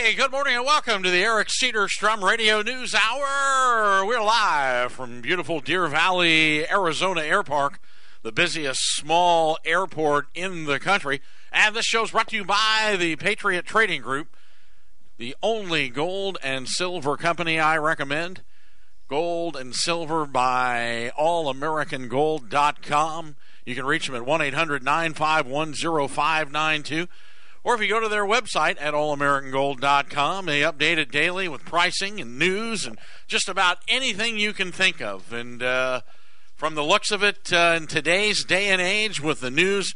Hey, good morning and welcome to the Eric Cedarstrom Radio News Hour. We're live from beautiful Deer Valley, Arizona Air Park, the busiest small airport in the country. And this show's brought to you by the Patriot Trading Group, the only gold and silver company I recommend. Gold and silver by allamericangold.com. You can reach them at 1 800 951 0592. Or if you go to their website at allamericangold.com, they update it daily with pricing and news and just about anything you can think of. And uh, from the looks of it, uh, in today's day and age, with the news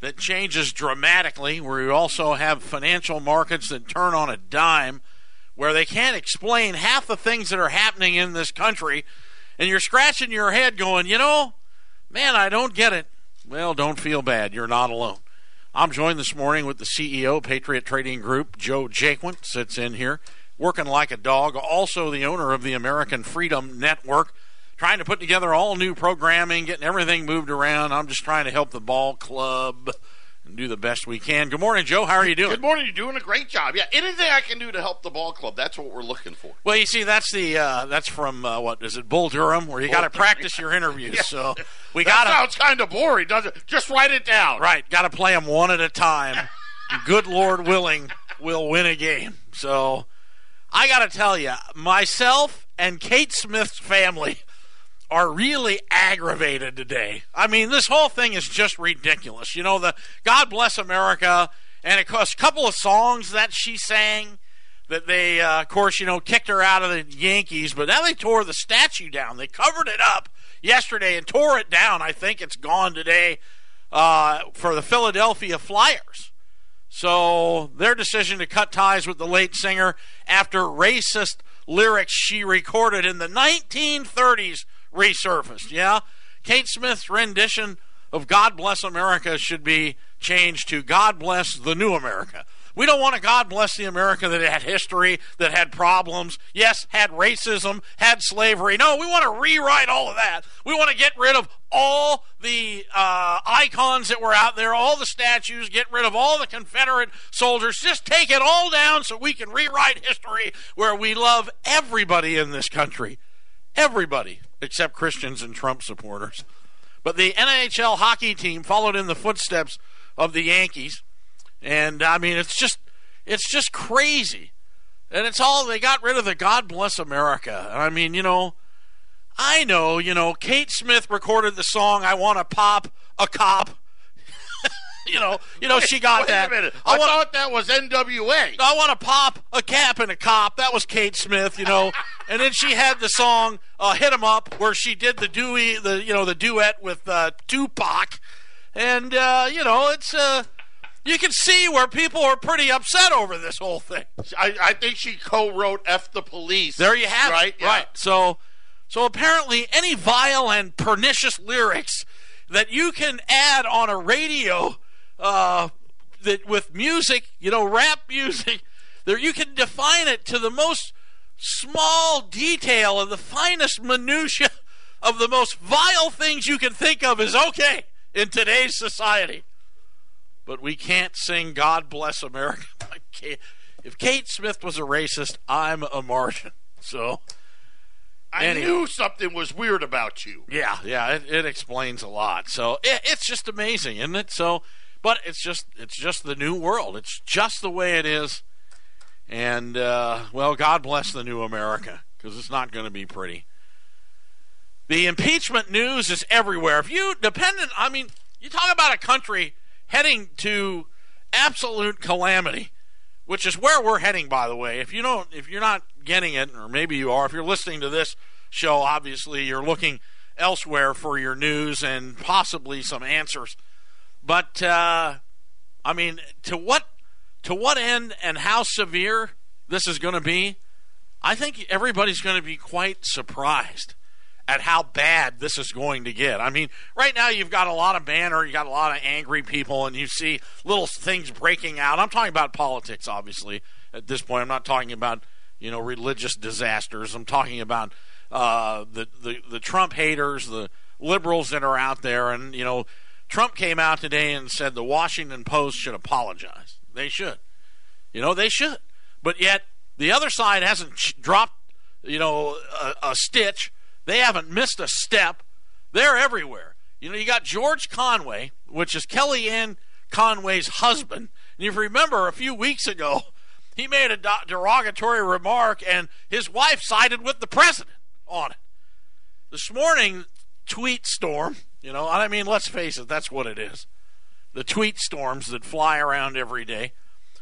that changes dramatically, where you also have financial markets that turn on a dime, where they can't explain half the things that are happening in this country, and you're scratching your head going, you know, man, I don't get it. Well, don't feel bad. You're not alone. I'm joined this morning with the CEO, Patriot Trading Group, Joe Jaquint, sits in here, working like a dog, also the owner of the American Freedom Network, trying to put together all new programming, getting everything moved around. I'm just trying to help the ball club do the best we can. Good morning, Joe. How are you doing? Good morning. You're doing a great job. Yeah, anything I can do to help the ball club, that's what we're looking for. Well, you see, that's the uh, that's from uh, what is it, Bull Durham, where you got to practice your interviews. Yeah. So we That got sounds kind of boring, doesn't it? Just write it down. Right, got to play them one at a time. Good Lord willing, we'll win a game. So I got to tell you, myself and Kate Smith's family are really aggravated today. I mean, this whole thing is just ridiculous. You know, the God Bless America, and of course, a couple of songs that she sang that they, uh, of course, you know, kicked her out of the Yankees, but now they tore the statue down. They covered it up yesterday and tore it down. I think it's gone today uh, for the Philadelphia Flyers. So their decision to cut ties with the late singer after racist lyrics she recorded in the 1930s resurfaced. Yeah, Kate Smith's rendition of "God Bless America" should be changed to "God Bless the New America." We don't want to God bless the America that had history, that had problems, yes, had racism, had slavery. No, we want to rewrite all of that. We want to get rid of all the uh, icons that were out there, all the statues, get rid of all the Confederate soldiers. Just take it all down so we can rewrite history where we love everybody in this country. Everybody, except Christians and Trump supporters. But the NHL hockey team followed in the footsteps of the Yankees. And I mean, it's just it's just crazy. And it's all they got rid of the God bless America. I mean, you know, I know, you know, Kate Smith recorded the song I want to pop a cop. You know, you know she got Wait that. a minute. I, I want thought that was NWA. I want to pop a cap and a cop. That was Kate Smith, you know. and then she had the song uh, "Hit 'Em Up," where she did the Dewey, the you know, the duet with uh, Tupac. And uh, you know, it's uh, you can see where people are pretty upset over this whole thing. I, I think she co-wrote "F the Police." There you have right? it. Yeah. Right. So, so apparently, any vile and pernicious lyrics that you can add on a radio, uh, that with music, you know, rap music, there you can define it to the most small detail of the finest minutia of the most vile things you can think of is okay in today's society. But we can't sing "God Bless America." If Kate Smith was a racist, I'm a Martian. So. I Anyway. knew something was weird about you. Yeah, yeah, it, it explains a lot. So it, it's just amazing, isn't it? So, but it's just it's just the new world. It's just the way it is. And uh, well, God bless the new America because it's not going to be pretty. The impeachment news is everywhere. If you dependent, I mean, you talk about a country heading to absolute calamity, which is where we're heading. By the way, if you don't, if you're not getting it, or maybe you are, if you're listening to this show, obviously you're looking elsewhere for your news and possibly some answers. But uh, I mean, to what to what end and how severe this is going to be, I think everybody's going to be quite surprised at how bad this is going to get. I mean, right now you've got a lot of banner, you got a lot of angry people, and you see little things breaking out. I'm talking about politics, obviously. At this point, I'm not talking about you know religious disasters. I'm talking about uh, the, the the Trump haters, the liberals that are out there, and you know, Trump came out today and said the Washington Post should apologize. They should. You know, they should. But yet the other side hasn't dropped, you know, a, a stitch. They haven't missed a step. They're everywhere. You know, you got George Conway, which is Kellyanne Conway's husband. And if you remember, a few weeks ago, he made a derogatory remark, and his wife sided with the president on it. This morning, tweet storm, you know, I mean, let's face it, that's what it is. The tweet storms that fly around every day.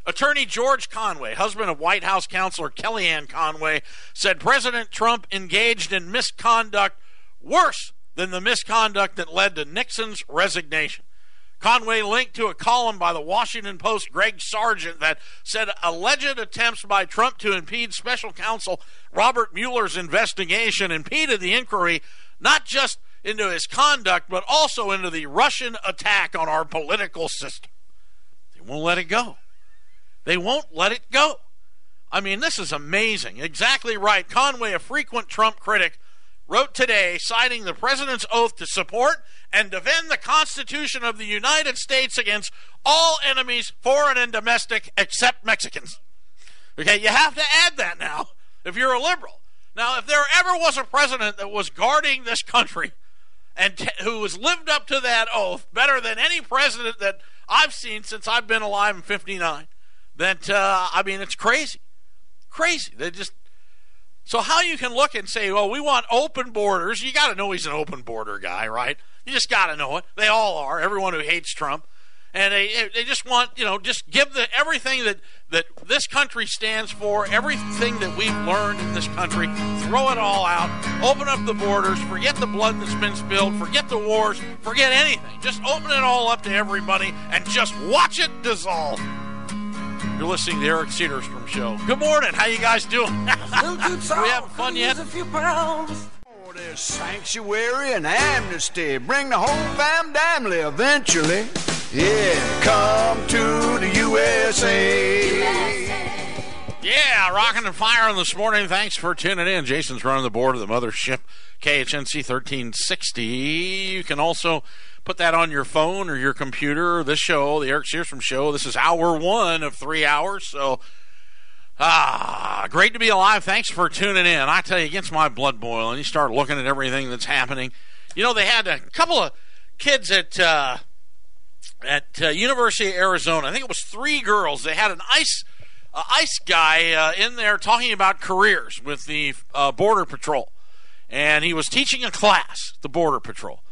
Attorney George Conway, husband of White House counselor Kellyanne Conway, said President Trump engaged in misconduct worse than the misconduct that led to Nixon's resignation. Conway linked to a column by the Washington Post Greg Sargent that said alleged attempts by Trump to impede special counsel Robert Mueller's investigation impeded the inquiry not just into his conduct, but also into the Russian attack on our political system. They won't let it go. They won't let it go. I mean, this is amazing. Exactly right. Conway, a frequent Trump critic, wrote today, citing the president's oath to support and defend the Constitution of the United States against all enemies, foreign and domestic, except Mexicans. Okay, you have to add that now if you're a liberal. Now, if there ever was a president that was guarding this country and t- who has lived up to that oath better than any president that I've seen since I've been alive in 59, that, uh, I mean, it's crazy. Crazy. They just so how you can look and say, "Well, we want open borders." You got to know he's an open border guy, right? You just got to know it. They all are. Everyone who hates Trump, and they eh, they just want you know just give the everything that that this country stands for, everything that we've learned in this country, throw it all out, open up the borders, forget the blood that's been spilled, forget the wars, forget anything. Just open it all up to everybody and just watch it dissolve. You're listening to the Eric Cedarstrom Show. Good morning. How you guys doing? we having fun yet? Oh, there's sanctuary and amnesty. Bring the whole fam family eventually. Yeah, come to the USA. USA. Yeah, rocking and firing this morning. Thanks for tuning in. Jason's running the board of the mothership, KHNC 1360. You can also put that on your phone or your computer. This show, the Eric Cedarstrom Show, this is hour one of three hours. So, ah, great to be alive. Thanks for tuning in. I tell you, it gets my blood boiling. You start looking at everything that's happening. You know, they had a couple of kids at uh, at uh, University of Arizona. I think it was three girls. They had an ice uh, ice guy uh, in there talking about careers with the uh, Border Patrol, and he was teaching a class, the Border Patrol.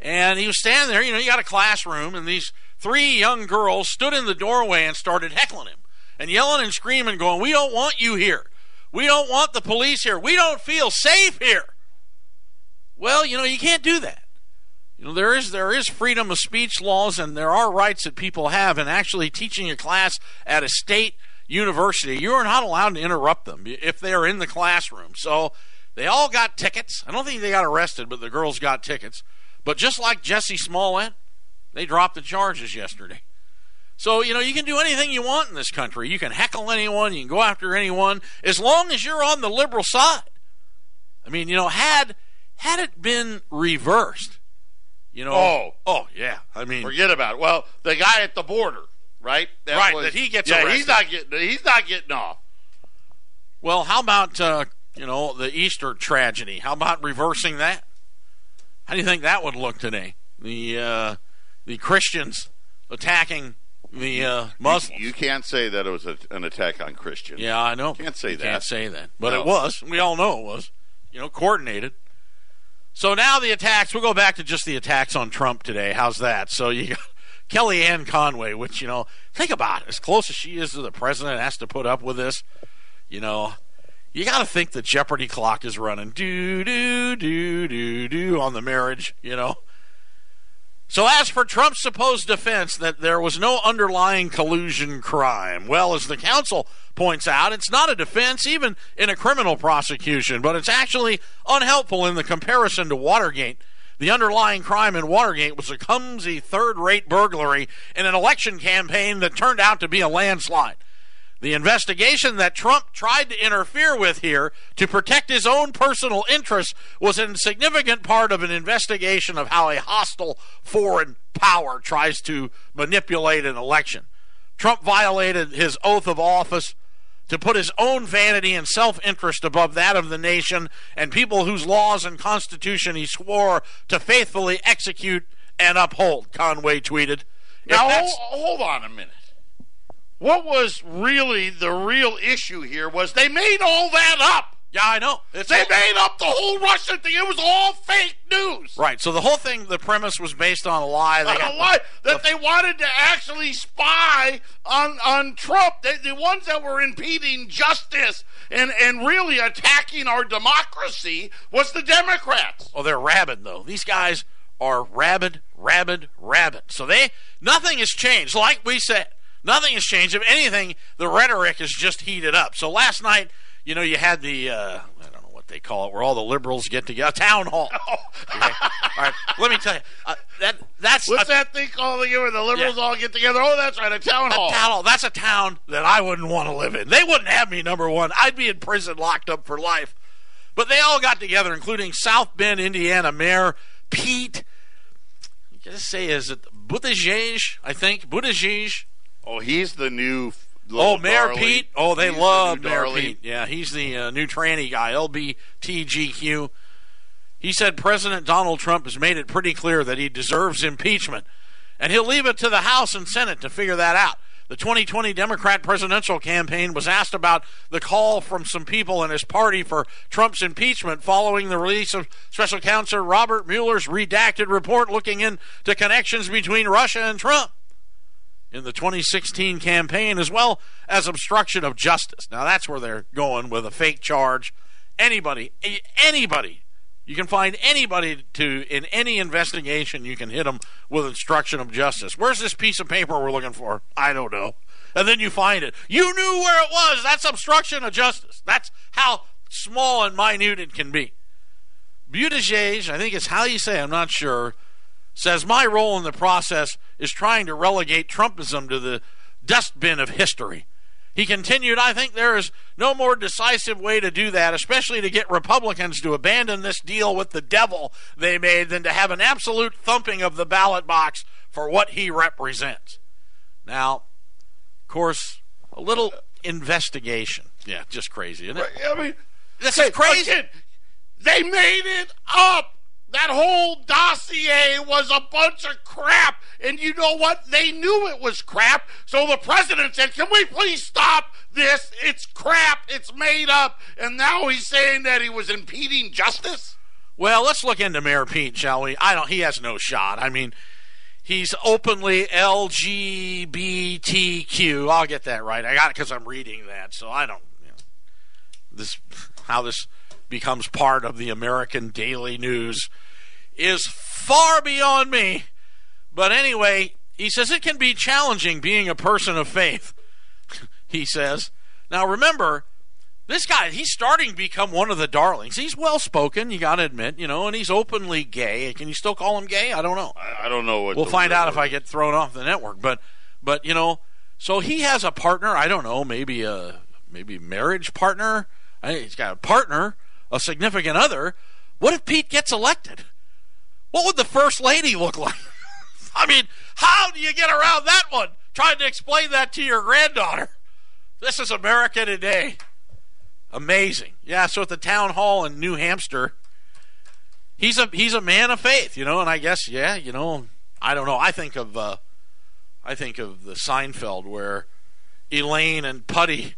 And he was standing there, you know, you got a classroom, and these three young girls stood in the doorway and started heckling him and yelling and screaming, going, We don't want you here. We don't want the police here. We don't feel safe here. Well, you know, you can't do that. You know, there is there is freedom of speech laws and there are rights that people have and actually teaching a class at a state university, you are not allowed to interrupt them if they are in the classroom. So they all got tickets. I don't think they got arrested, but the girls got tickets. But just like Jussie Smollett, they dropped the charges yesterday. So, you know, you can do anything you want in this country. You can heckle anyone, you can go after anyone, as long as you're on the liberal side. I mean, you know, had had it been reversed, you know. Oh, oh yeah. I mean, forget about it. Well, the guy at the border, right? That right. Was, that he gets. Yeah, arrested. he's not getting. He's not getting off. Well, how about uh, you know the Easter tragedy? How about reversing that? How do you think that would look today? The uh, the Christians attacking the uh, Muslims. You, you, can't say that it was a, an attack on Christians. Yeah, I know. Can't say you that. Can't say that, but no. it was. We all know it was. You know, coordinated. So now the attacks. We'll go back to just the attacks on Trump today. How's that? So you got Kellyanne Conway, which you know, think about it. As close as she is to the president, has to put up with this. You know, you got to think the Jeopardy clock is running do do do do do on the marriage, you know. So as for Trump's supposed defense that there was no underlying collusion crime, well, as the counsel points out, it's not a defense even in a criminal prosecution, but it's actually unhelpful in the comparison to Watergate. The underlying crime in Watergate was a clumsy third-rate burglary in an election campaign that turned out to be a landslide. The investigation that Trump tried to interfere with here to protect his own personal interests was a significant part of an investigation of how a hostile foreign power tries to manipulate an election. Trump violated his oath of office to put his own vanity and self interest above that of the nation and people whose laws and constitution he swore to faithfully execute and uphold, Conway tweeted. Now, hold, hold on a minute. What was really the real issue here was they made all that up. yeah, I know. It's They all- made up the whole Russian thing. It was all fake news. right. So the whole thing, the premise was based on a lie. They On got- a lie that they wanted to actually spy on on Trump. They, the ones that were impeding justice and and really attacking our democracy was the Democrats. Oh, they're rabid though. These guys are rabid, rabid, rabid. So they nothing has changed. Like we said, nothing has changed. If anything, the rhetoric is just heated up. So last night, you know, you had the uh, I don't know what they call it, where all the liberals get together, A town hall. Okay? All right, let me tell you uh, that that's What's a, that thing called again where the liberals Yeah. all get together? Oh, that's right, a town a hall. town hall. That's a town that I wouldn't want to live in. They wouldn't have me number one. I'd be in prison, locked up for life. But they all got together, including South Bend, Indiana Mayor Pete. You just say is it Buttigieg? I think Buttigieg. Oh, he's the new. Oh, Mayor. Pete. Oh, they He's love new Mayor. Pete. Yeah, he's the uh, new tranny guy. LBTGQ. He said President Donald Trump has made it pretty clear that he deserves impeachment, and he'll leave it to the House and Senate to figure that out. The 2020 Democrat presidential campaign was asked about the call from some people in his party for Trump's impeachment following the release of Special Counsel Robert Mueller's redacted report looking into connections between Russia and Trump in the 2016 campaign, as well as obstruction of justice. Now, that's where they're going with a fake charge. Anybody, anybody, you can find anybody to in any investigation. You can hit them with obstruction of justice. Where's this piece of paper we're looking for? I don't know. And then you find it. You knew where it was. That's obstruction of justice. That's how small and minute it can be. Buttigieg, I think it's how you say. I'm not sure says my role in the process is trying to relegate Trumpism to the dustbin of history. He continued, I think there is no more decisive way to do that, especially to get Republicans to abandon this deal with the devil they made, than to have an absolute thumping of the ballot box for what he represents. Now, of course, a little investigation. Yeah, just crazy, isn't it? I mean, This is crazy. again, they made it up. That whole dossier was a bunch of crap. And you know what? They knew it was crap. So the president said, Can we please stop this? It's crap. It's made up. And now he's saying that he was impeding justice? Well, let's look into Mayor Pete, shall we? I don't. He has no shot. I mean, he's openly LGBTQ. I'll get that right. I got it because I'm reading that, so I don't. You know, this how this becomes part of the American daily news is far beyond me. But anyway, he says it can be challenging being a person of faith. he says. Now remember, this guy, he's starting to become one of the darlings. He's well spoken, you got to admit, you know, and he's openly gay. Can you still call him gay? I don't know. I, I don't know what. We'll find out if I get thrown off the network. But, but you know, so he has a partner. I don't know, maybe a maybe marriage partner. I he's got a partner, a significant other. What if Pete gets elected? What would the first lady look like? I mean, how do you get around that one? Trying to explain that to your granddaughter. This is America today. Amazing. Yeah, so at the town hall in New Hampshire, he's a he's a man of faith, you know, and I guess yeah, you know, I don't know. I think of uh I think of the Seinfeld where Elaine and Puddy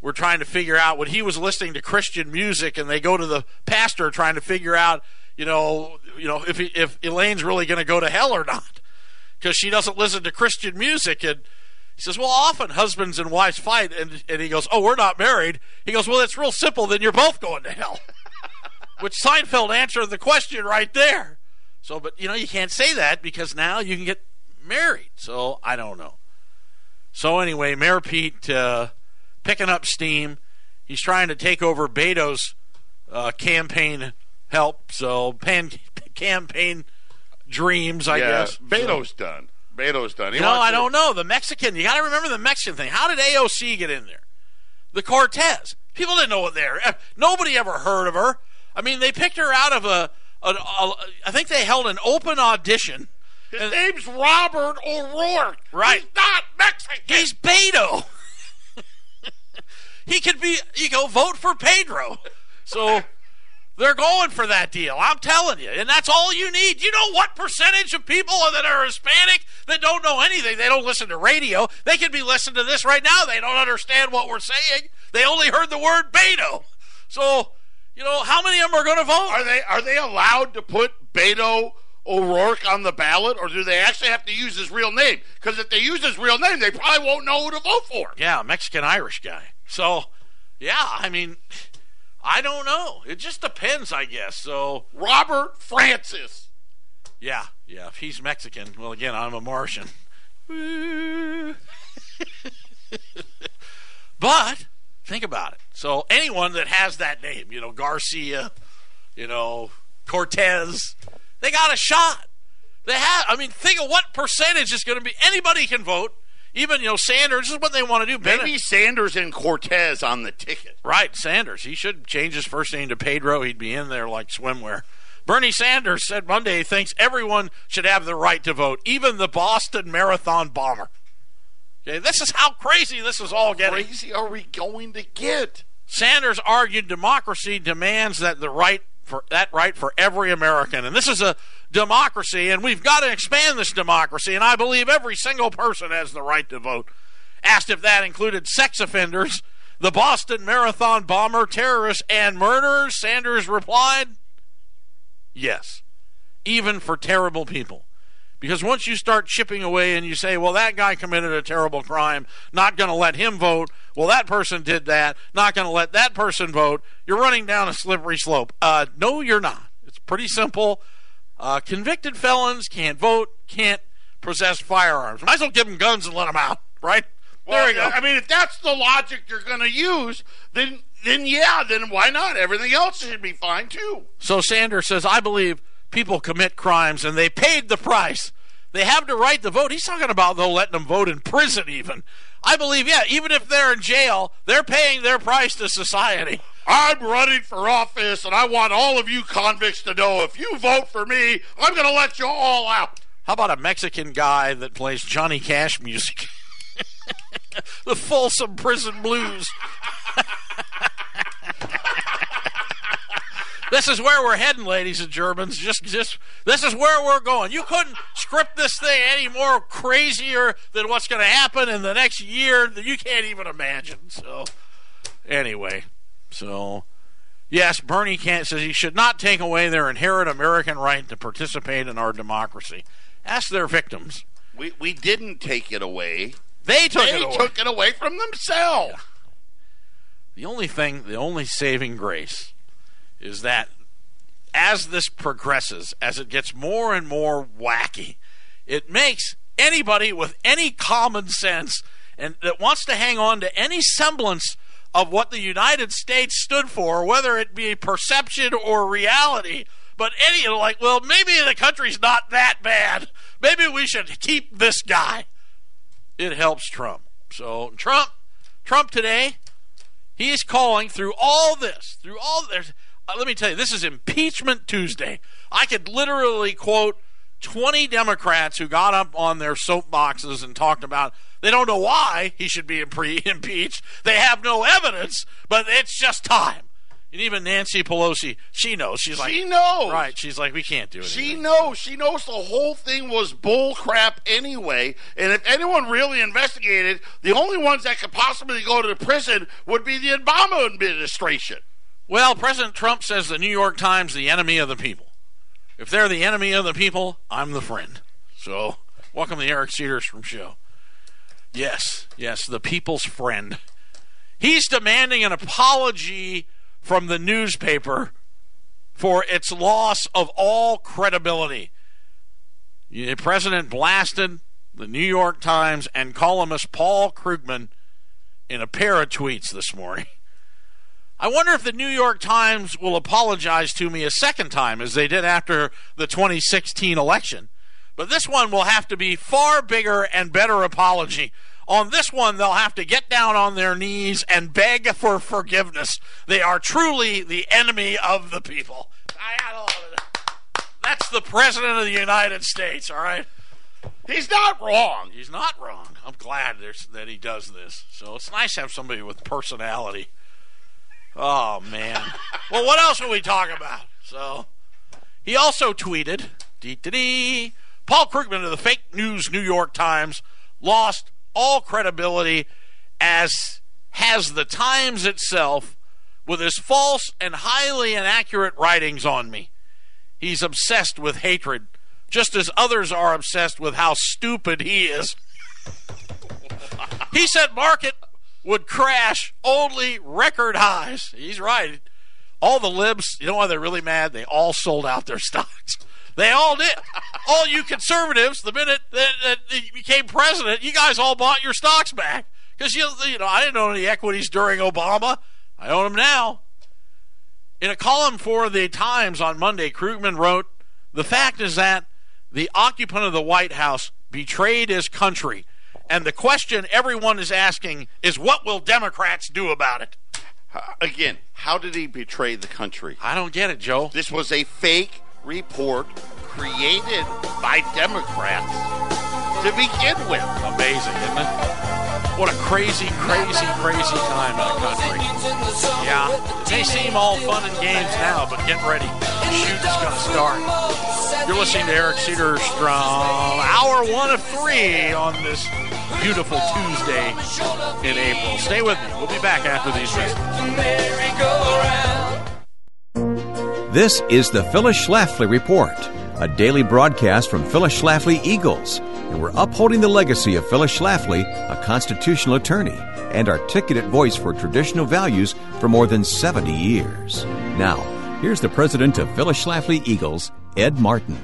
were trying to figure out when he was listening to Christian music and they go to the pastor trying to figure out, you know, you know if if Elaine's really going to go to hell or not because she doesn't listen to Christian music and he says, "Well, often husbands and wives fight," and and he goes, "Oh, we're not married." He goes, "Well, it's real simple. Then you're both going to hell." Which Seinfeld answered the question right there. So, but you know, you can't say that because now you can get married. So I don't know. So anyway, Mayor Pete uh, picking up steam. He's trying to take over Beto's uh, campaign help. So pan, campaign dreams, I yeah, guess. Beto's done. Beto's done. He know, I to- don't know. The Mexican, you got to remember the Mexican thing. How did AOC get in there? The Cortez. People didn't know what they're. Nobody ever heard of her. I mean, they picked her out of a. a, a I think they held an open audition. His name's Robert O'Rourke. Right. He's not Mexican. He's Beto. Mexico vote for Pedro. So they're going for that deal. I'm telling you. And that's all you need. You know what percentage of people that are Hispanic that don't know anything? They don't listen to radio. They could be listening to this right now. They don't understand what we're saying. They only heard the word Beto. So, you know, how many of them are going to vote? Are they are they allowed to put Beto O'Rourke on the ballot, or do they actually have to use his real name? Because if they use his real name, they probably won't know who to vote for. Yeah, Mexican Irish guy. So, yeah, I mean, I don't know. It just depends, I guess. So, Robert Francis. yeah, yeah. If he's Mexican, well, again, I'm a Martian. but think about it. So, anyone that has that name, you know, Garcia, you know, Cortez, they got a shot. They have. I mean, think of what percentage is going to be. Anybody can vote. Even you know, Sanders is what they want to do. Bennett- Maybe Sanders and Cortez on the ticket. Right, Sanders. He should change his first name to Pedro. He'd be in there like swimwear. Bernie Sanders said Monday he thinks everyone should have the right to vote, even the Boston Marathon bomber. Okay, this is how crazy this is all getting. Crazy are we going to get? Sanders argued democracy demands that the right for that right for every American. And this is a democracy and we've got to expand this democracy and I believe every single person has the right to vote. Asked if that included sex offenders, the Boston Marathon bomber, terrorists and murderers, Sanders replied, "Yes. Even for terrible people." Because once you start chipping away and you say, well, that guy committed a terrible crime, not going to let him vote. Well, that person did that, not going to let that person vote. You're running down a slippery slope. Uh, no, you're not. It's pretty simple. Uh, convicted felons can't vote, can't possess firearms. Might as well give them guns and let them out, right? there you go. I mean, if that's the logic you're going to use, then then yeah, then why not? Everything else should be fine too. So Sanders says, I believe people commit crimes and they paid the price. They have the right to vote. He's talking about, though, letting them vote in prison, even. I believe, yeah, even if they're in jail, they're paying their price to society. I'm running for office, and I want all of you convicts to know if you vote for me, I'm going to let you all out. How about a Mexican guy that plays Johnny Cash music? the Folsom Prison Blues. this is where we're heading, ladies and Germans. Just, just this is where we're going. You couldn't script this thing any more crazier than what's going to happen in the next year that you can't even imagine. So, anyway, so yes, Bernie can't says he should not take away their inherent American right to participate in our democracy. Ask their victims. We, we didn't take it away. They took They it away. took it away from themselves. The only thing, the only saving grace is that as this progresses, as it gets more and more wacky, it makes anybody with any common sense and that wants to hang on to any semblance of what the United States stood for, whether it be perception or reality, but any like, well, maybe the country's not that bad. Maybe we should keep this guy. It helps Trump. So Trump, Trump today, he is calling through all this, through all this. Uh, let me tell you, this is impeachment Tuesday. I could literally quote 20 Democrats who got up on their soapboxes and talked about they don't know why he should be impre- impeached. They have no evidence, but it's just time. And even Nancy Pelosi, she knows. She's like, She knows. right? She's like, we can't do it. She knows. She knows the whole thing was bull crap anyway. And if anyone really investigated, the only ones that could possibly go to the prison would be the Obama administration. Well, President Trump says the New York Times the enemy of the people. If they're the enemy of the people, I'm the friend. So, welcome to the Eric Cedarstrom Show. Yes, yes, the people's friend. He's demanding an apology from the newspaper for its loss of all credibility. The president blasted the New York Times and columnist Paul Krugman in a pair of tweets this morning. I wonder if the New York Times will apologize to me a second time, as they did after the 2016 election. But this one will have to be far bigger and better apology. On this one, they'll have to get down on their knees and beg for forgiveness. They are truly the enemy of the people. That's the President of the United States, all right? He's not wrong. He's not wrong. I'm glad there's, that he does this. So it's nice to have somebody with personality. Oh man. well, what else are we talking about? So, he also tweeted, dee dee dee Paul Krugman of the fake news New York Times lost all credibility as has the Times itself with his false and highly inaccurate writings on me. He's obsessed with hatred, just as others are obsessed with how stupid he is. he said market would crash only record highs. He's right. All the libs, you know why they're really mad? They all sold out their stocks. They all did. all you conservatives, the minute that, that he became president, you guys all bought your stocks back because you, you know I didn't own any equities during Obama. I own them now. In a column for the Times on Monday, Krugman wrote, "The fact is that the occupant of the White House betrayed his country, and the question everyone is asking is, what will Democrats do about it?" Again, how did he betray the country? I don't get it, Joe. This was a fake report created by Democrats to begin with. Amazing, isn't it? What a crazy, crazy, crazy time in the country. Yeah, it may seem all fun and games now, but get ready. The shoot is going to start. You're listening to Eric Cedarstrom, hour one of three on this beautiful Tuesday in April. Stay with me. We'll be back after these messages. This is the Phyllis Schlafly Report, a daily broadcast from Phyllis Schlafly Eagles, and we're upholding the legacy of Phyllis Schlafly, a constitutional attorney and articulate voice for traditional values for more than 70 years. Now, here's the president of Phyllis Schlafly Eagles, Ed Martin.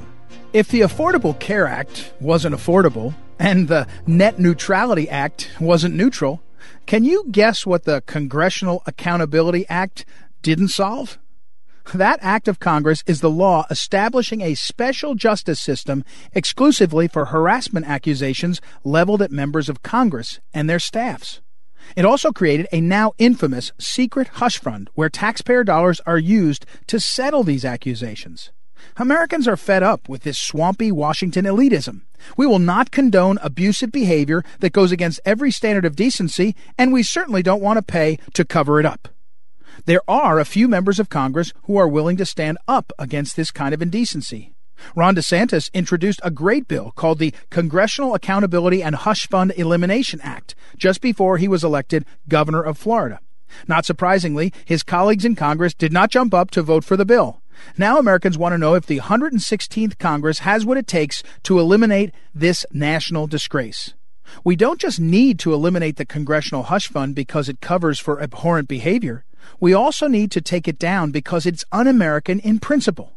If the Affordable Care Act wasn't affordable and the Net Neutrality Act wasn't neutral, can you guess what the Congressional Accountability Act didn't solve? That act of Congress is the law establishing a special justice system exclusively for harassment accusations leveled at members of Congress and their staffs. It also created a now infamous secret hush fund where taxpayer dollars are used to settle these accusations. Americans are fed up with this swampy Washington elitism. We will not condone abusive behavior that goes against every standard of decency, and we certainly don't want to pay to cover it up. There are a few members of Congress who are willing to stand up against this kind of indecency. Ron DeSantis introduced a great bill called the Congressional Accountability and Hush Fund Elimination Act just before he was elected governor of Florida. Not surprisingly, his colleagues in Congress did not jump up to vote for the bill. Now Americans want to know if the 116th Congress has what it takes to eliminate this national disgrace. We don't just need to eliminate the Congressional Hush Fund because it covers for abhorrent behavior. We also need to take it down because it's un American in principle.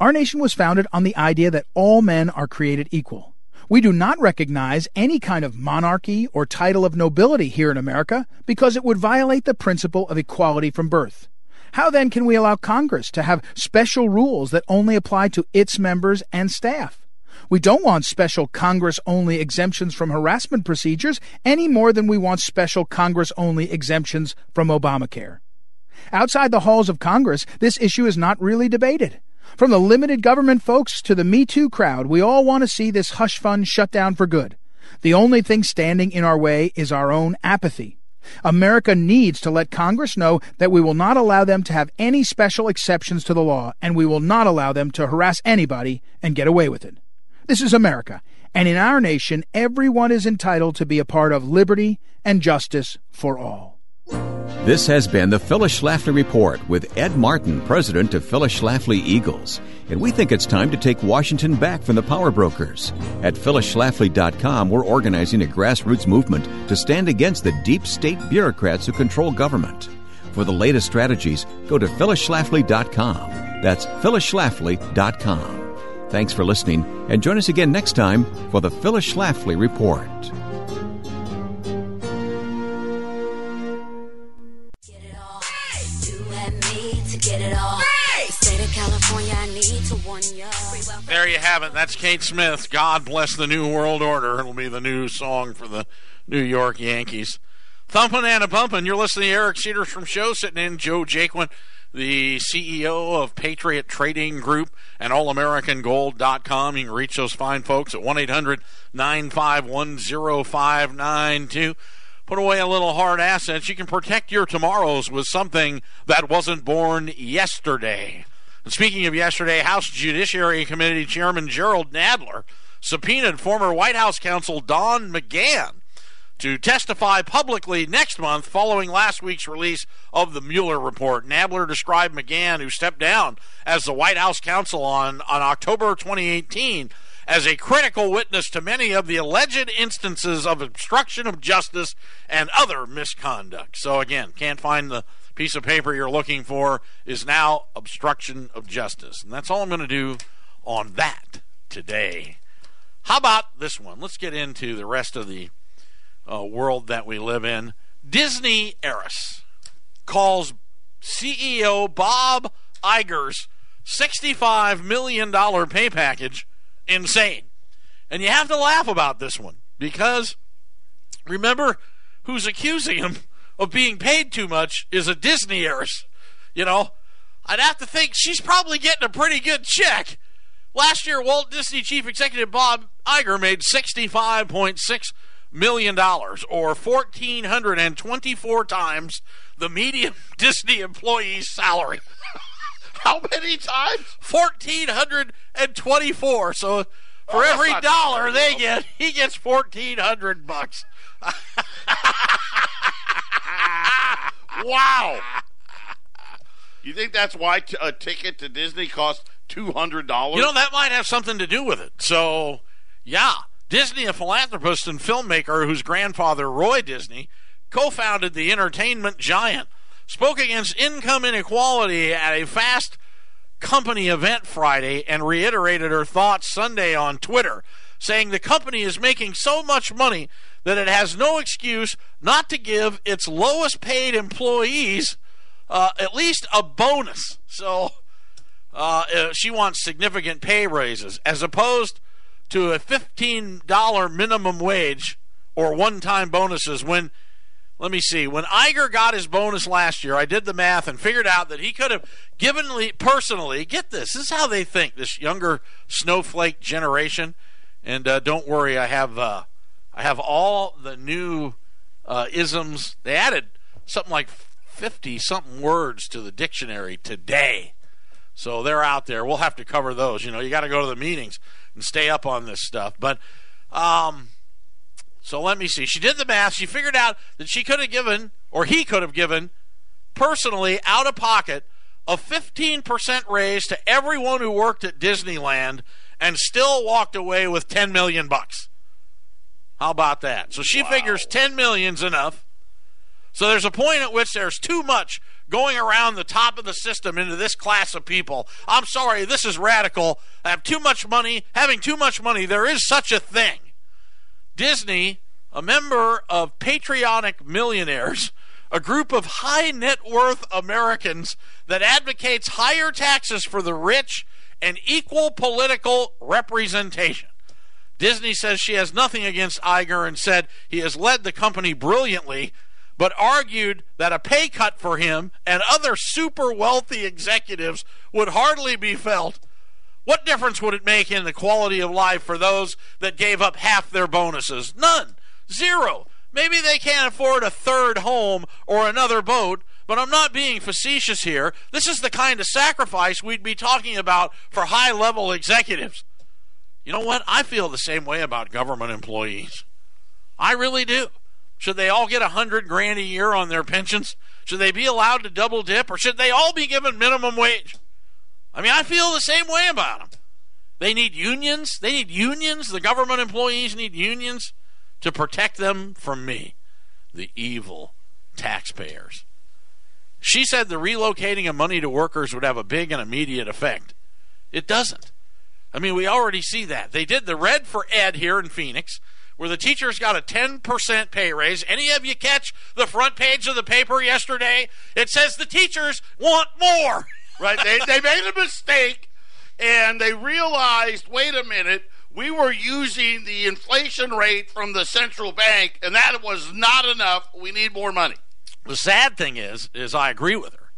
Our nation was founded on the idea that all men are created equal. We do not recognize any kind of monarchy or title of nobility here in America because it would violate the principle of equality from birth. How then can we allow Congress to have special rules that only apply to its members and staff? We don't want special Congress only exemptions from harassment procedures any more than we want special Congress only exemptions from Obamacare. Outside the halls of Congress, this issue is not really debated. From the limited government folks to the Me Too crowd, we all want to see this hush fund shut down for good. The only thing standing in our way is our own apathy. America needs to let Congress know that we will not allow them to have any special exceptions to the law, and we will not allow them to harass anybody and get away with it. This is America, and in our nation, everyone is entitled to be a part of liberty and justice for all. This has been the Phyllis Schlafly Report with Ed Martin, president of Phyllis Schlafly Eagles. And we think it's time to take Washington back from the power brokers. At phyllisschlafly.com, we're organizing a grassroots movement to stand against the deep state bureaucrats who control government. For the latest strategies, go to phyllisschlafly.com. That's phyllisschlafly.com. Thanks for listening, and join us again next time for the Phyllis Schlafly Report. There you have it. That's Kate Smith. God bless the New World Order. It'll be the new song for the New York Yankees. Thumpin' and a pumpin'. You're listening to Eric Cedarstrom Show, sitting in Joe Jaquin, the CEO of Patriot Trading Group and AllAmericanGold.com. You can reach those fine folks at 1 800 951 0592. Put away a little hard assets, you can protect your tomorrows with something that wasn't born yesterday. And speaking of yesterday, House Judiciary Committee Chairman Jerrold Nadler subpoenaed former White House counsel Don McGahn to testify publicly next month following last week's release of the Mueller report. Nadler described McGahn, who stepped down as the White House counsel on, on October 2018, as a critical witness to many of the alleged instances of obstruction of justice and other misconduct. So, again, can't find the piece of paper you're looking for, is now obstruction of justice. And that's all I'm going to do on that today. How about this one? Let's get into the rest of the uh, world that we live in. Disney heiress calls CEO Bob Iger's $65 million pay package insane. And you have to laugh about this one because remember who's accusing him of being paid too much is a Disney heiress. You know, I'd have to think she's probably getting a pretty good check. Last year, Walt Disney chief executive Bob Iger made $65.6 million, or 1,424 times the median Disney employee's salary. How many times? 1,424. So for Oh, every dollar they get, he gets 1,400 bucks. Wow. You think that's why t- a ticket to Disney costs two hundred dollars? You know, that might have something to do with it. So, yeah. Disney, a philanthropist and filmmaker whose grandfather, Roy Disney, co founded the entertainment giant, spoke against income inequality at a Fast Company event Friday and reiterated her thoughts Sunday on Twitter, saying the company is making so much money that it has no excuse not to give its lowest paid employees uh, at least a bonus. So, uh, uh, she wants significant pay raises as opposed to a $15 minimum wage or one time bonuses when let me see when Iger got his bonus last year I did the math and figured out that he could have given me personally get this this is how they think this younger snowflake generation and uh, don't worry I have uh, I have all the new uh, isms they added something like 50 something words to the dictionary today so they're out there. We'll have to cover those. You know, you got to go to the meetings and stay up on this stuff. But, um, so let me see. She did the math. She figured out that she could have given, or he could have given, personally out of pocket, a 15% raise to everyone who worked at Disneyland and still walked away with 10 million bucks. How about that? So she figures 10 million's enough. So there's a point at which there's too much going around the top of the system into this class of people. I'm sorry, this is radical. I have too much money. Having too much money, there is such a thing. Disney, a member of Patriotic Millionaires, a group of high net worth Americans that advocates higher taxes for the rich and equal political representation. Disney says she has nothing against Iger and said he has led the company brilliantly, but argued that a pay cut for him and other super wealthy executives would hardly be felt. What difference would it make in the quality of life for those that gave up half their bonuses? None. Zero. Maybe they can't afford a third home or another boat, but I'm not being facetious here. This is the kind of sacrifice we'd be talking about for high level executives. You know what? I feel the same way about government employees. I really do. Should they all get a hundred grand a year on their pensions? Should they be allowed to double dip, or should they all be given minimum wage? I mean, I feel the same way about them. They need unions. They need unions. The government employees need unions to protect them from me, the evil taxpayers. She said the relocating of money to workers would have a big and immediate effect. It doesn't. I mean, we already see that. They did the red for Ed here in Phoenix, where the teachers got a 10% pay raise. Any of you catch the front page of the paper yesterday? It says the teachers want more. right? They they made a mistake, and they realized, wait a minute, we were using the inflation rate from the central bank, and that was not enough. We need more money. The sad thing is, is I agree with her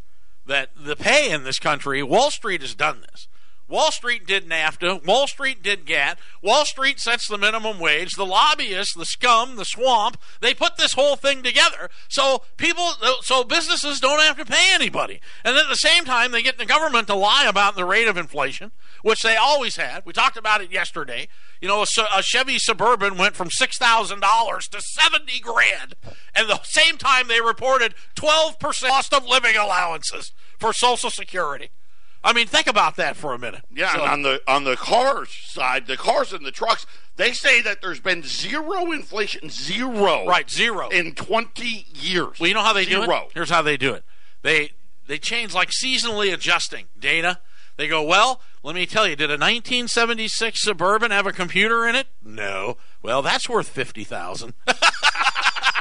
that the pay in this country, Wall Street has done this. Wall Street did NAFTA. Wall Street did GATT. Wall Street sets the minimum wage. The lobbyists, the scum, the swamp, they put this whole thing together so people, so businesses don't have to pay anybody. And at the same time, they get the government to lie about the rate of inflation, which they always had. We talked about it yesterday. You know, a, Chevy Suburban went from six thousand dollars to seventy grand, and the same time they reported twelve percent cost of living allowances for Social Security. I mean, think about that for a minute. Yeah, So- and on the on the cars side, the cars and the trucks, they say that there's been zero inflation, zero, right, zero. in 20 years. Well, you know how they do zero. it. Here's how they do it. They they change like seasonally adjusting data. They go, well, let me tell you, did a 1976 Suburban have a computer in it? No. Well, that's worth fifty thousand.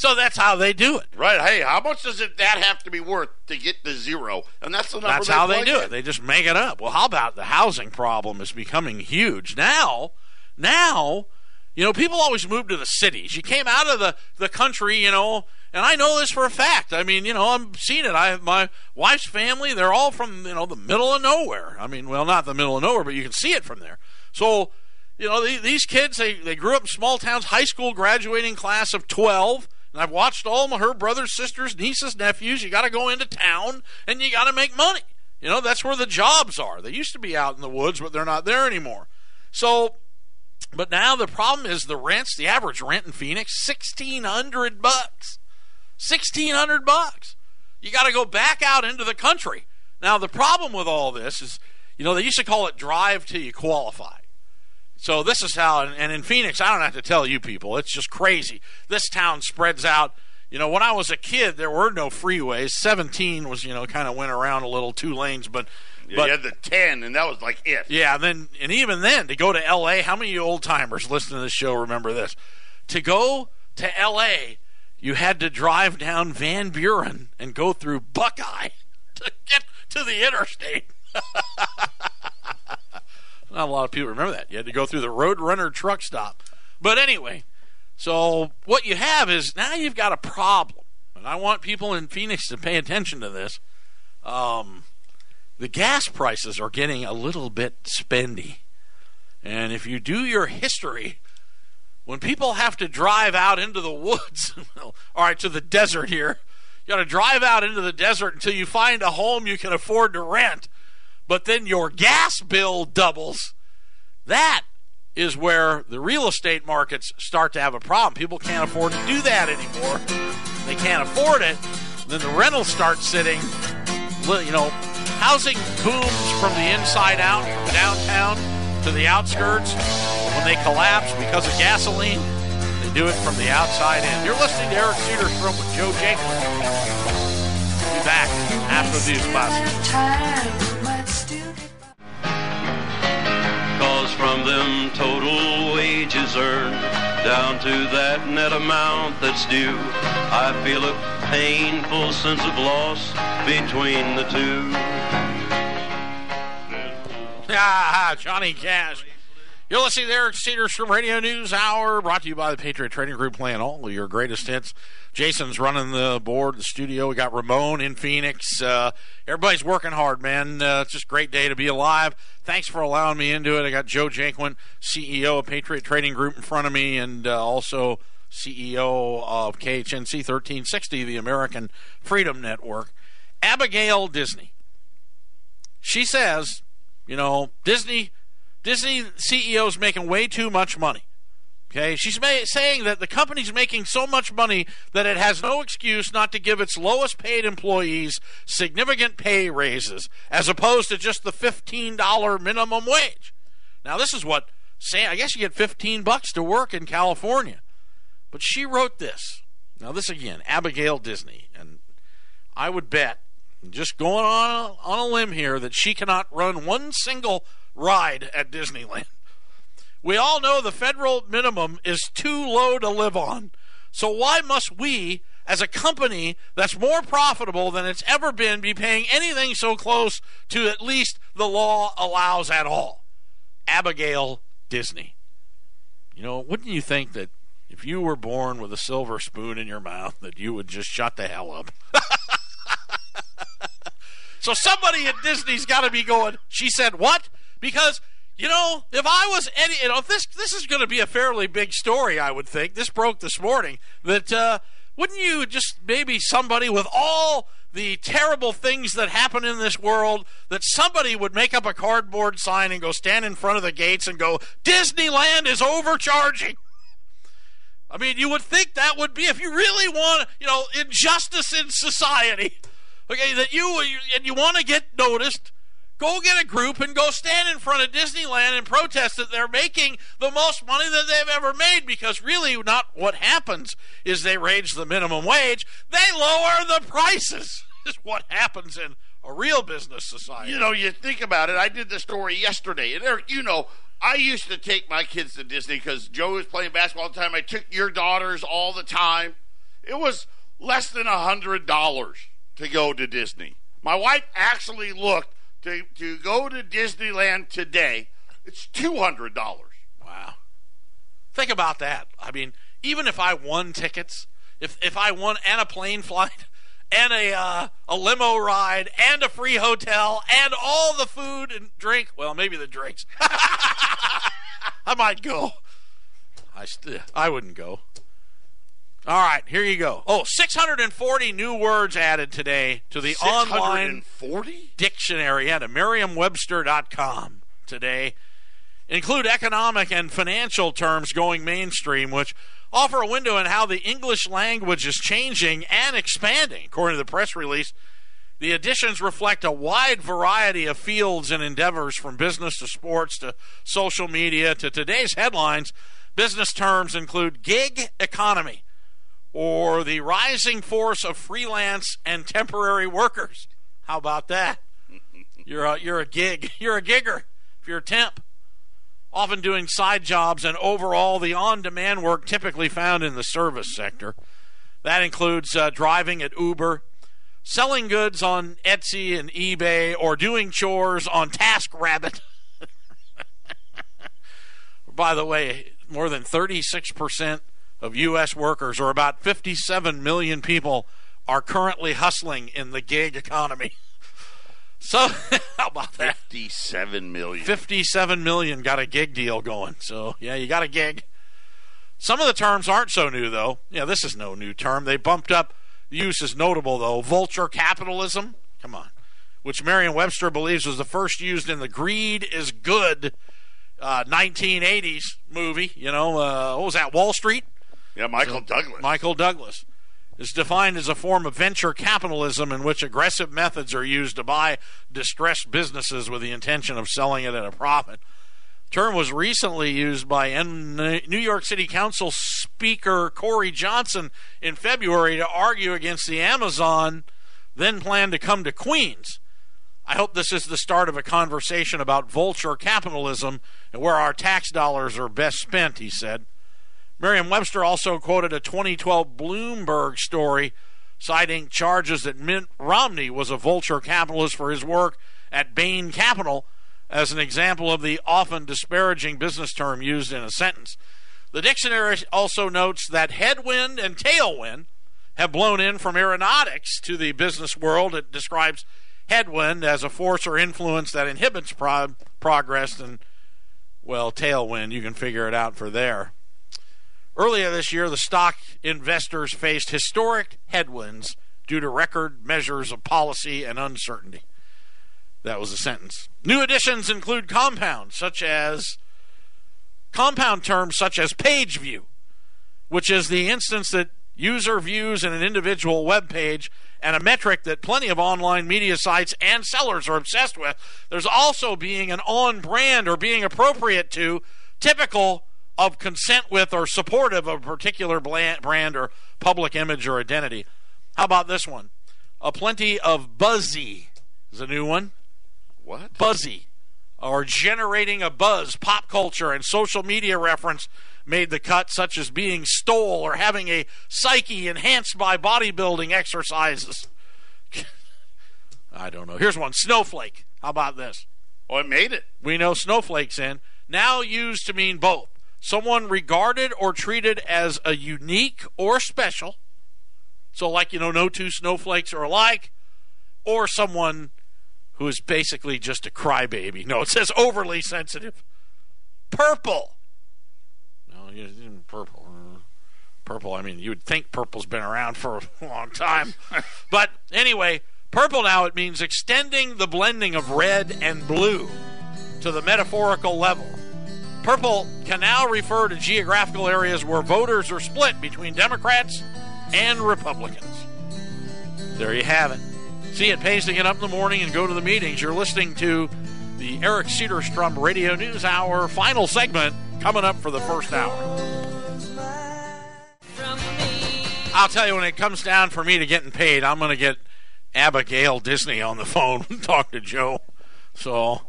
so that's how they do it. Right? Hey, how much does it that have to be worth to get to zero? And that's the number. That's how they do in. it. They just make it up. Well, how about the housing problem is becoming huge now? Now, you know, people always move to the cities. You came out of the the country, you know, and I know this for a fact. I mean, you know, I'm seeing it. I have my wife's family. They're all from you know the middle of nowhere. I mean, well, not the middle of nowhere, but you can see it from there. So, you know, the- these kids they they grew up in small towns. High school graduating class of twelve. And I've watched all my her brothers, sisters, nieces, nephews. You got to go into town and you got to make money. You know, that's where the jobs are. They used to be out in the woods, but they're not there anymore. So, but now the problem is the rents. The average rent in Phoenix, sixteen hundred bucks. Sixteen hundred bucks. You got to go back out into the country. Now the problem with all this is, you know, they used to call it drive till you qualify. So this is how, and, in Phoenix, I don't have to tell you people, it's just crazy. This town spreads out. You know, when I was a kid, there were no freeways. Seventeen was, you know, kind of went around a little, two lanes, but, Yeah, but you had the 10, and that was like it. yeah, and then and even then to go to L.A. How many old timers listening to this show remember this? To go to L.A., you had to drive down Van Buren and go through Buckeye to get to the interstate. Not a lot of people remember that. You had to go through the Roadrunner truck stop. But anyway, so what you have is now you've got a problem, and I want people in Phoenix to pay attention to this. Um, the gas prices are getting a little bit spendy. And if you do your history, when people have to drive out into the woods, all right, to the desert here, you got to drive out into the desert until you find a home you can afford to rent, but then your gas bill doubles. That is where the real estate markets start to have a problem. People can't afford to do that anymore. They can't afford it. Then the rentals start sitting you know, housing booms from the inside out, from downtown to the outskirts. When they collapse because of gasoline, they do it from the outside in. You're listening to Eric Cedarstrom with Joe Jacob. Be back after these buses. Cause from them total wages earned down to that net amount that's due, I feel a painful sense of loss between the two. Ah, Johnny Cash. You're listening to Eric Cedarstrom Radio News Hour, brought to you by the Patriot Trading Group, playing all of your greatest hits. Jason's running the board, the studio. We got Ramon in Phoenix. Uh, everybody's working hard, man. Uh, it's just a great day to be alive. Thanks for allowing me into it. I got Joe Jankwin, CEO of Patriot Trading Group, in front of me, and uh, also CEO of KHNC 1360, the American Freedom Network. Abigail Disney. She says, you know, Disney Disney CEO's making way too much money. Okay, she's saying that the company's making so much money that it has no excuse not to give its lowest paid employees significant pay raises, as opposed to just the fifteen dollar minimum wage. Now, this is what say. I guess you get fifteen bucks to work in California, but she wrote this. Now, this again, Abigail Disney, and I would bet, just going on on a limb here, that she cannot run one single ride at Disneyland. We all know the federal minimum is too low to live on. So why must we, as a company that's more profitable than it's ever been, be paying anything so close to at least the law allows at all? Abigail Disney. You know, wouldn't you think that if you were born with a silver spoon in your mouth, that you would just shut the hell up? So somebody at Disney's got to be going. She said what? Because you know, if I was any, you know, this this is going to be a fairly big story, I would think this broke this morning. That uh, wouldn't you just maybe somebody with all the terrible things that happen in this world that somebody would make up a cardboard sign and go stand in front of the gates and go Disneyland is overcharging. I mean, you would think that would be if you really want, you know, injustice in society. Okay, that you and you want to get noticed Go get a group and go stand in front of Disneyland and protest that they're making the most money that they've ever made because really not what happens is they raise the minimum wage, they lower the prices. is what happens in a real business society. You know, you think about it. I did the story yesterday, and Eric, you know, I used to take my kids to Disney because Joe was playing basketball all the time. I took your daughters all the time. It was less than a hundred dollars to go to Disney. My wife actually looked to, to go to Disneyland today, it's $200. Wow. Think about that. I mean, even if I won tickets, if, if I won and a plane flight, and a uh, a limo ride and a free hotel and all the food and drink. Well, maybe the drinks. I might go. I st- I wouldn't go. All right, here you go. Oh, 640 new words added today to the online dictionary at merriam-webster.com today. Include economic and financial terms going mainstream, which offer a window in how the English language is changing and expanding. According to the press release, the additions reflect a wide variety of fields and endeavors from business to sports to social media to today's headlines. Business terms include gig economy or the rising force of freelance and temporary workers. How about that? You're a, you're a gig. You're a gigger if you're a temp. Often doing side jobs and overall the on demand work typically found in the service sector. That includes uh, driving at Uber, selling goods on Etsy and eBay, or doing chores on TaskRabbit. By the way, more than 36% of U.S. workers, or about 57 million people, are currently hustling in the gig economy. So, how about that? 57 million. 57 million got a gig deal going. So, yeah, you got a gig. Some of the terms aren't so new, though. Yeah, this is no new term. They bumped up. The use is notable, though. Vulture capitalism. Come on. Which Merriam Webster believes was the first used in the Greed is Good uh, 1980s movie. You know, uh, what was that? Wall Street? Yeah, Michael so, Douglas. Michael Douglas is defined as a form of venture capitalism in which aggressive methods are used to buy distressed businesses with the intention of selling it at a profit. term was recently used by New York City Council Speaker Corey Johnson in February to argue against the Amazon then plan to come to Queens. I hope this is the start of a conversation about vulture capitalism and where our tax dollars are best spent, he said. Merriam Webster also quoted a 2012 Bloomberg story citing charges that Mitt Romney was a vulture capitalist for his work at Bain Capital as an example of the often disparaging business term used in a sentence. The dictionary also notes that headwind and tailwind have blown in from aeronautics to the business world. It describes headwind as a force or influence that inhibits pro- progress, and, well, tailwind, you can figure it out for there. Earlier this year, the stock investors faced historic headwinds due to record measures of policy and uncertainty. That was a sentence. New additions include compounds such as compound terms such as page view, which is the instance that user views in an individual web page and a metric that plenty of online media sites and sellers are obsessed with. There's also being an on brand or being appropriate to typical of consent with or supportive of a particular brand or public image or identity. How about this one? A plenty of buzzy is a new one. What? Buzzy. Or generating a buzz, pop culture, and social media reference made the cut, such as being swole or having a psyche enhanced by bodybuilding exercises. I don't know. Here's one snowflake. How about this? Oh, it made it. We know snowflakes in. Now used to mean both someone regarded or treated as a unique or special. So, like, you know, no two snowflakes are alike, or someone who is basically just a crybaby. No, it says overly sensitive. Purple. No, purple. Purple. I mean, you would think purple's been around for a long time, but anyway, purple now it means extending the blending of red and blue to the metaphorical level. Purple can now refer to geographical areas where voters are split between Democrats and Republicans. There you have it. See, it pays to get up in the morning and go to the meetings. You're listening to the Eric Cedarstrom Radio News Hour final segment coming up for the first hour. I'll tell you when it comes down for me to getting paid, I'm going to get Abigail Disney on the phone and talk to Joe. So,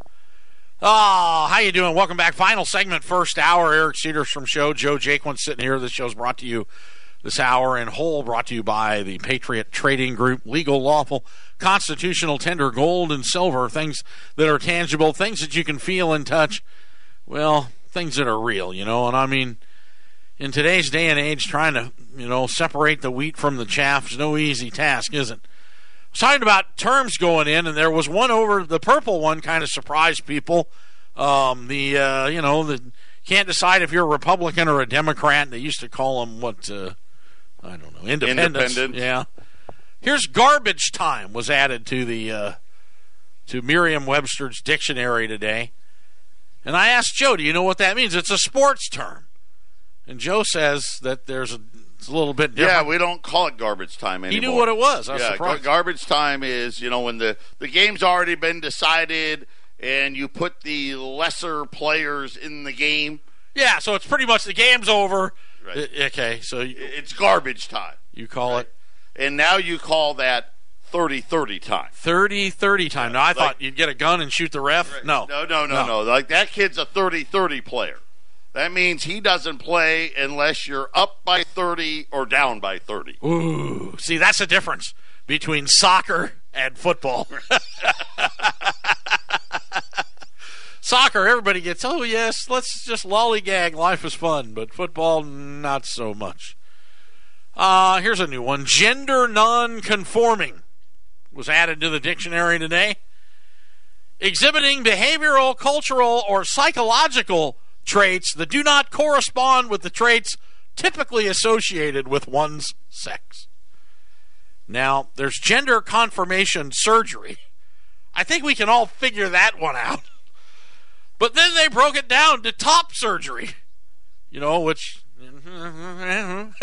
oh, how you doing? Welcome back. Final segment, first hour. Eric Cedarstrom Show. Joe Jaquin sitting here. This show's brought to you this hour in whole, brought to you by the Patriot Trading Group. Legal, lawful, constitutional, tender, gold and silver. Things that are tangible, things that you can feel and touch. Well, things that are real, you know. And I mean, in today's day and age, trying to, you know, separate the wheat from the chaff is no easy task, is it? Was talking about terms going in, and there was one over the purple one kind of surprised people. Um, the uh, you know the can't decide if you're a Republican or a Democrat. They used to call them what uh, I don't know independents. Independent. Yeah. Here's garbage time was added to the uh, to Merriam-Webster's dictionary today, and I asked Joe, "Do you know what that means?" It's a sports term, and Joe says that there's a, it's a little bit different. Yeah, we don't call it garbage time anymore. he knew what it was. I was yeah, surprised. garbage time is you know when the the game's already been decided and you put the lesser players in the game. yeah, so it's pretty much the game's over. Right. I- okay, so you, It's garbage time, you call it and now you call that 30-30 time. 30-30 time. Now I thought you'd get a gun and shoot the ref. No, No, no, no, no. Like that kid's a 30-30 player. That means he doesn't play unless you're up by 30 or down by 30. Ooh, see that's the difference between soccer and football. soccer, everybody gets, oh yes, let's just lollygag. Life is fun, but football, not so much. Uh, here's a new one: gender non-conforming was added to the dictionary today. Exhibiting behavioral, cultural, or psychological traits that do not correspond with the traits typically associated with one's sex. Now, there's gender confirmation surgery. I think we can all figure that one out. But then they broke it down to top surgery, you know, which. and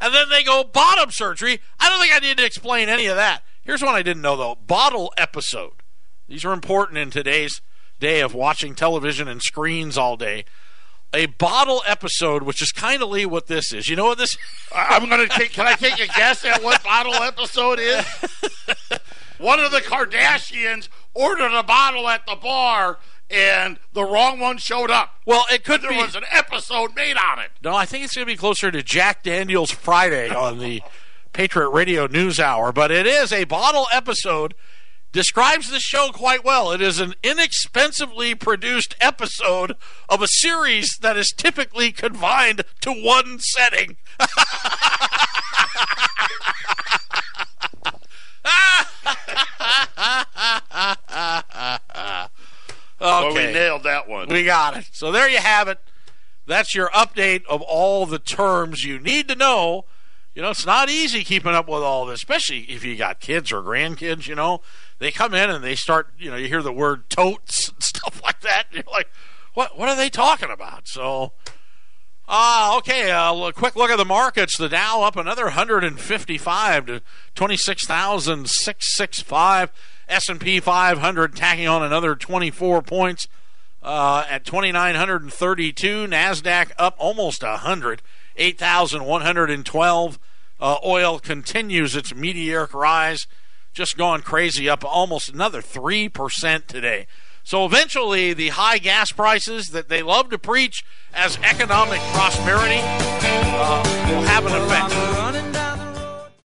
then they go bottom surgery. I don't think I need to explain any of that. Here's one I didn't know, though bottle episode. These are important in today's day of watching television and screens all day. A bottle episode, which is kind of what this is. You know what this? I'm gonna take. Can I take a guess at what bottle episode is? One of the Kardashians ordered a bottle at the bar, and the wrong one showed up. Well, it could There be. was an episode made on it. No, I think it's going to be closer to Jack Daniels Friday on the Patriot Radio News Hour, but it is a bottle episode. Describes the show quite well. It is an inexpensively produced episode of a series that is typically confined to one setting. Well, Okay. we nailed that one. We got it. So there you have it. That's your update of all the terms you need to know. You know, it's not easy keeping up with all this, especially if you got kids or grandkids, you know. They come in and they start, you know, you hear the word totes and stuff like that. You're like, what what are they talking about? So Ah, okay. Uh, a quick look at the markets. The Dow up another 155 to 26,665. S&P 500 tacking on another 24 points uh, at 2,932. Nasdaq up almost 100, 8,112. Uh, oil continues its meteoric rise, just gone crazy, up almost another three percent today. So eventually, the high gas prices that they love to preach as economic prosperity uh, will have an effect.